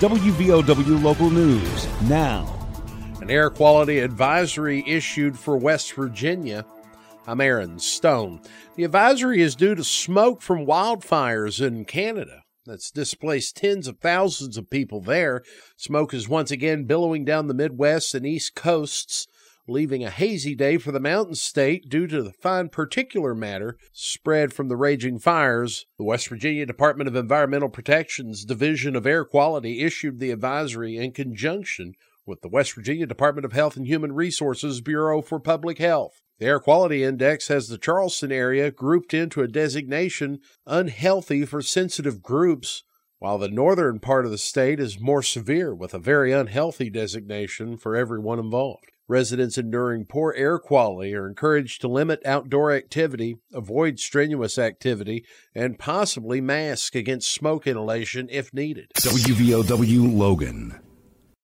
WVOW Local News now. An air quality advisory issued for West Virginia. I'm Aaron Stone. The advisory is due to smoke from wildfires in Canada that's displaced tens of thousands of people there. Smoke is once again billowing down the Midwest and East coasts leaving a hazy day for the mountain state due to the fine particular matter spread from the raging fires. The West Virginia Department of Environmental Protection's Division of Air Quality issued the advisory in conjunction with the West Virginia Department of Health and Human Resources Bureau for Public Health. The Air Quality Index has the Charleston area grouped into a designation unhealthy for sensitive groups, while the northern part of the state is more severe with a very unhealthy designation for everyone involved. Residents enduring poor air quality are encouraged to limit outdoor activity, avoid strenuous activity, and possibly mask against smoke inhalation if needed. WVOW Logan.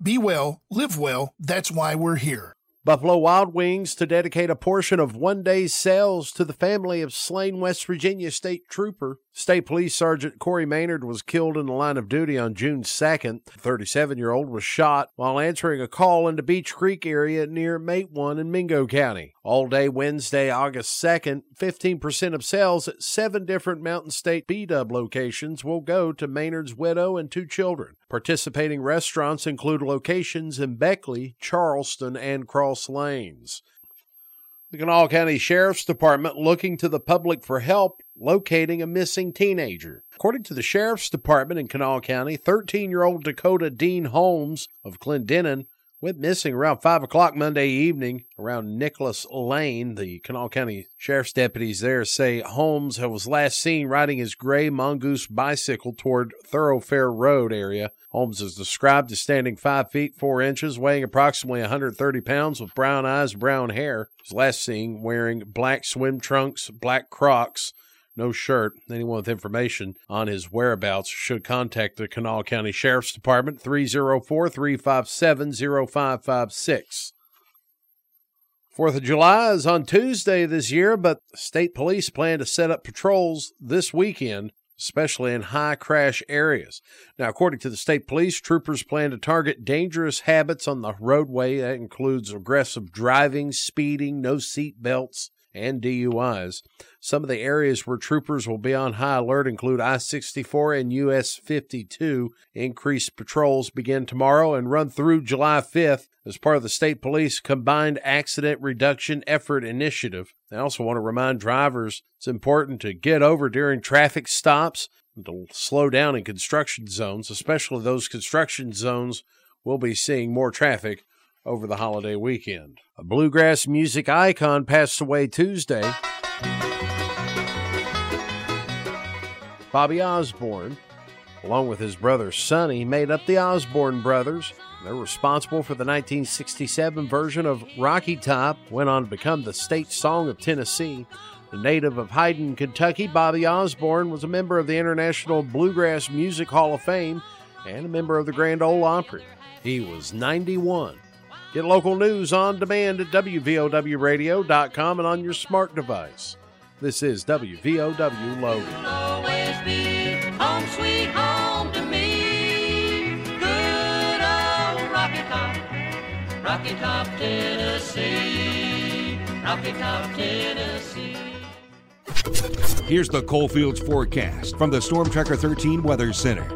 Be well, live well. That's why we're here. Buffalo Wild Wings to dedicate a portion of one day's sales to the family of slain West Virginia State Trooper. State Police Sergeant Corey Maynard was killed in the line of duty on June 2nd. The 37 year old was shot while answering a call in the Beech Creek area near Matewan in Mingo County. All day Wednesday, August 2nd, 15% of sales at seven different Mountain State B Dub locations will go to Maynard's widow and two children. Participating restaurants include locations in Beckley, Charleston, and Cross Lanes. The Kanawha County Sheriff's Department looking to the public for help locating a missing teenager. According to the Sheriff's Department in Kanawha County, 13 year old Dakota Dean Holmes of Clendenin went missing around 5 o'clock Monday evening around Nicholas Lane. The Kanawha County Sheriff's deputies there say Holmes was last seen riding his gray mongoose bicycle toward Thoroughfare Road area. Holmes is described as standing 5 feet 4 inches, weighing approximately 130 pounds, with brown eyes, brown hair. He was last seen wearing black swim trunks, black crocs, no shirt. Anyone with information on his whereabouts should contact the Kanawha County Sheriff's Department 304 357 0556. Fourth of July is on Tuesday this year, but state police plan to set up patrols this weekend, especially in high crash areas. Now, according to the state police, troopers plan to target dangerous habits on the roadway. That includes aggressive driving, speeding, no seat belts, and DUIs. Some of the areas where troopers will be on high alert include I 64 and US 52. Increased patrols begin tomorrow and run through July 5th as part of the state police combined accident reduction effort initiative. I also want to remind drivers it's important to get over during traffic stops and to slow down in construction zones, especially those construction zones will be seeing more traffic over the holiday weekend. A bluegrass music icon passed away Tuesday. Bobby Osborne, along with his brother Sonny, made up the Osborne brothers. They're responsible for the 1967 version of Rocky Top, went on to become the state song of Tennessee. The native of Hayden, Kentucky, Bobby Osborne was a member of the International Bluegrass Music Hall of Fame and a member of the Grand Ole Opry. He was 91. Get local news on demand at WVOWradio.com and on your smart device. This is WVOW Logan. always be home sweet home to me. Good old Rocky Top, Rocky Top, Tennessee. Rocky Top, Tennessee. Here's the Coalfields forecast from the Storm Tracker 13 Weather Center.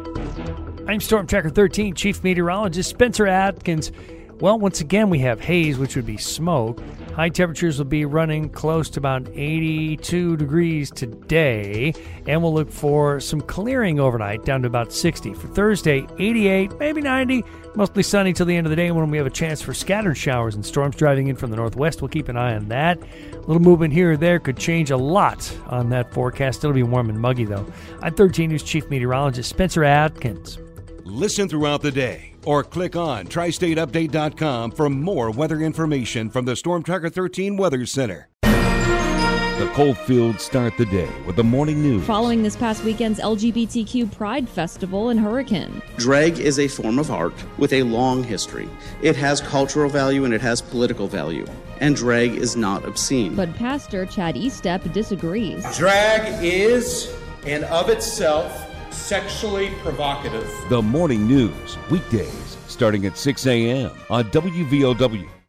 I'm Storm Tracker 13 Chief Meteorologist Spencer Atkins. Well, once again, we have haze, which would be smoke. High temperatures will be running close to about 82 degrees today, and we'll look for some clearing overnight down to about 60. For Thursday, 88, maybe 90, mostly sunny till the end of the day when we have a chance for scattered showers and storms driving in from the northwest. We'll keep an eye on that. A little movement here or there could change a lot on that forecast. It'll be warm and muggy, though. I'm 13 News Chief Meteorologist Spencer Atkins. Listen throughout the day or click on tristateupdate.com for more weather information from the Storm Tracker 13 Weather Center. The Coalfields start the day with the morning news. Following this past weekend's LGBTQ Pride Festival in Hurricane. Drag is a form of art with a long history. It has cultural value and it has political value. And drag is not obscene. But Pastor Chad Eastep disagrees. Drag is, and of itself, sexually provocative. The morning news, weekdays, starting at 6 a.m. on WVOW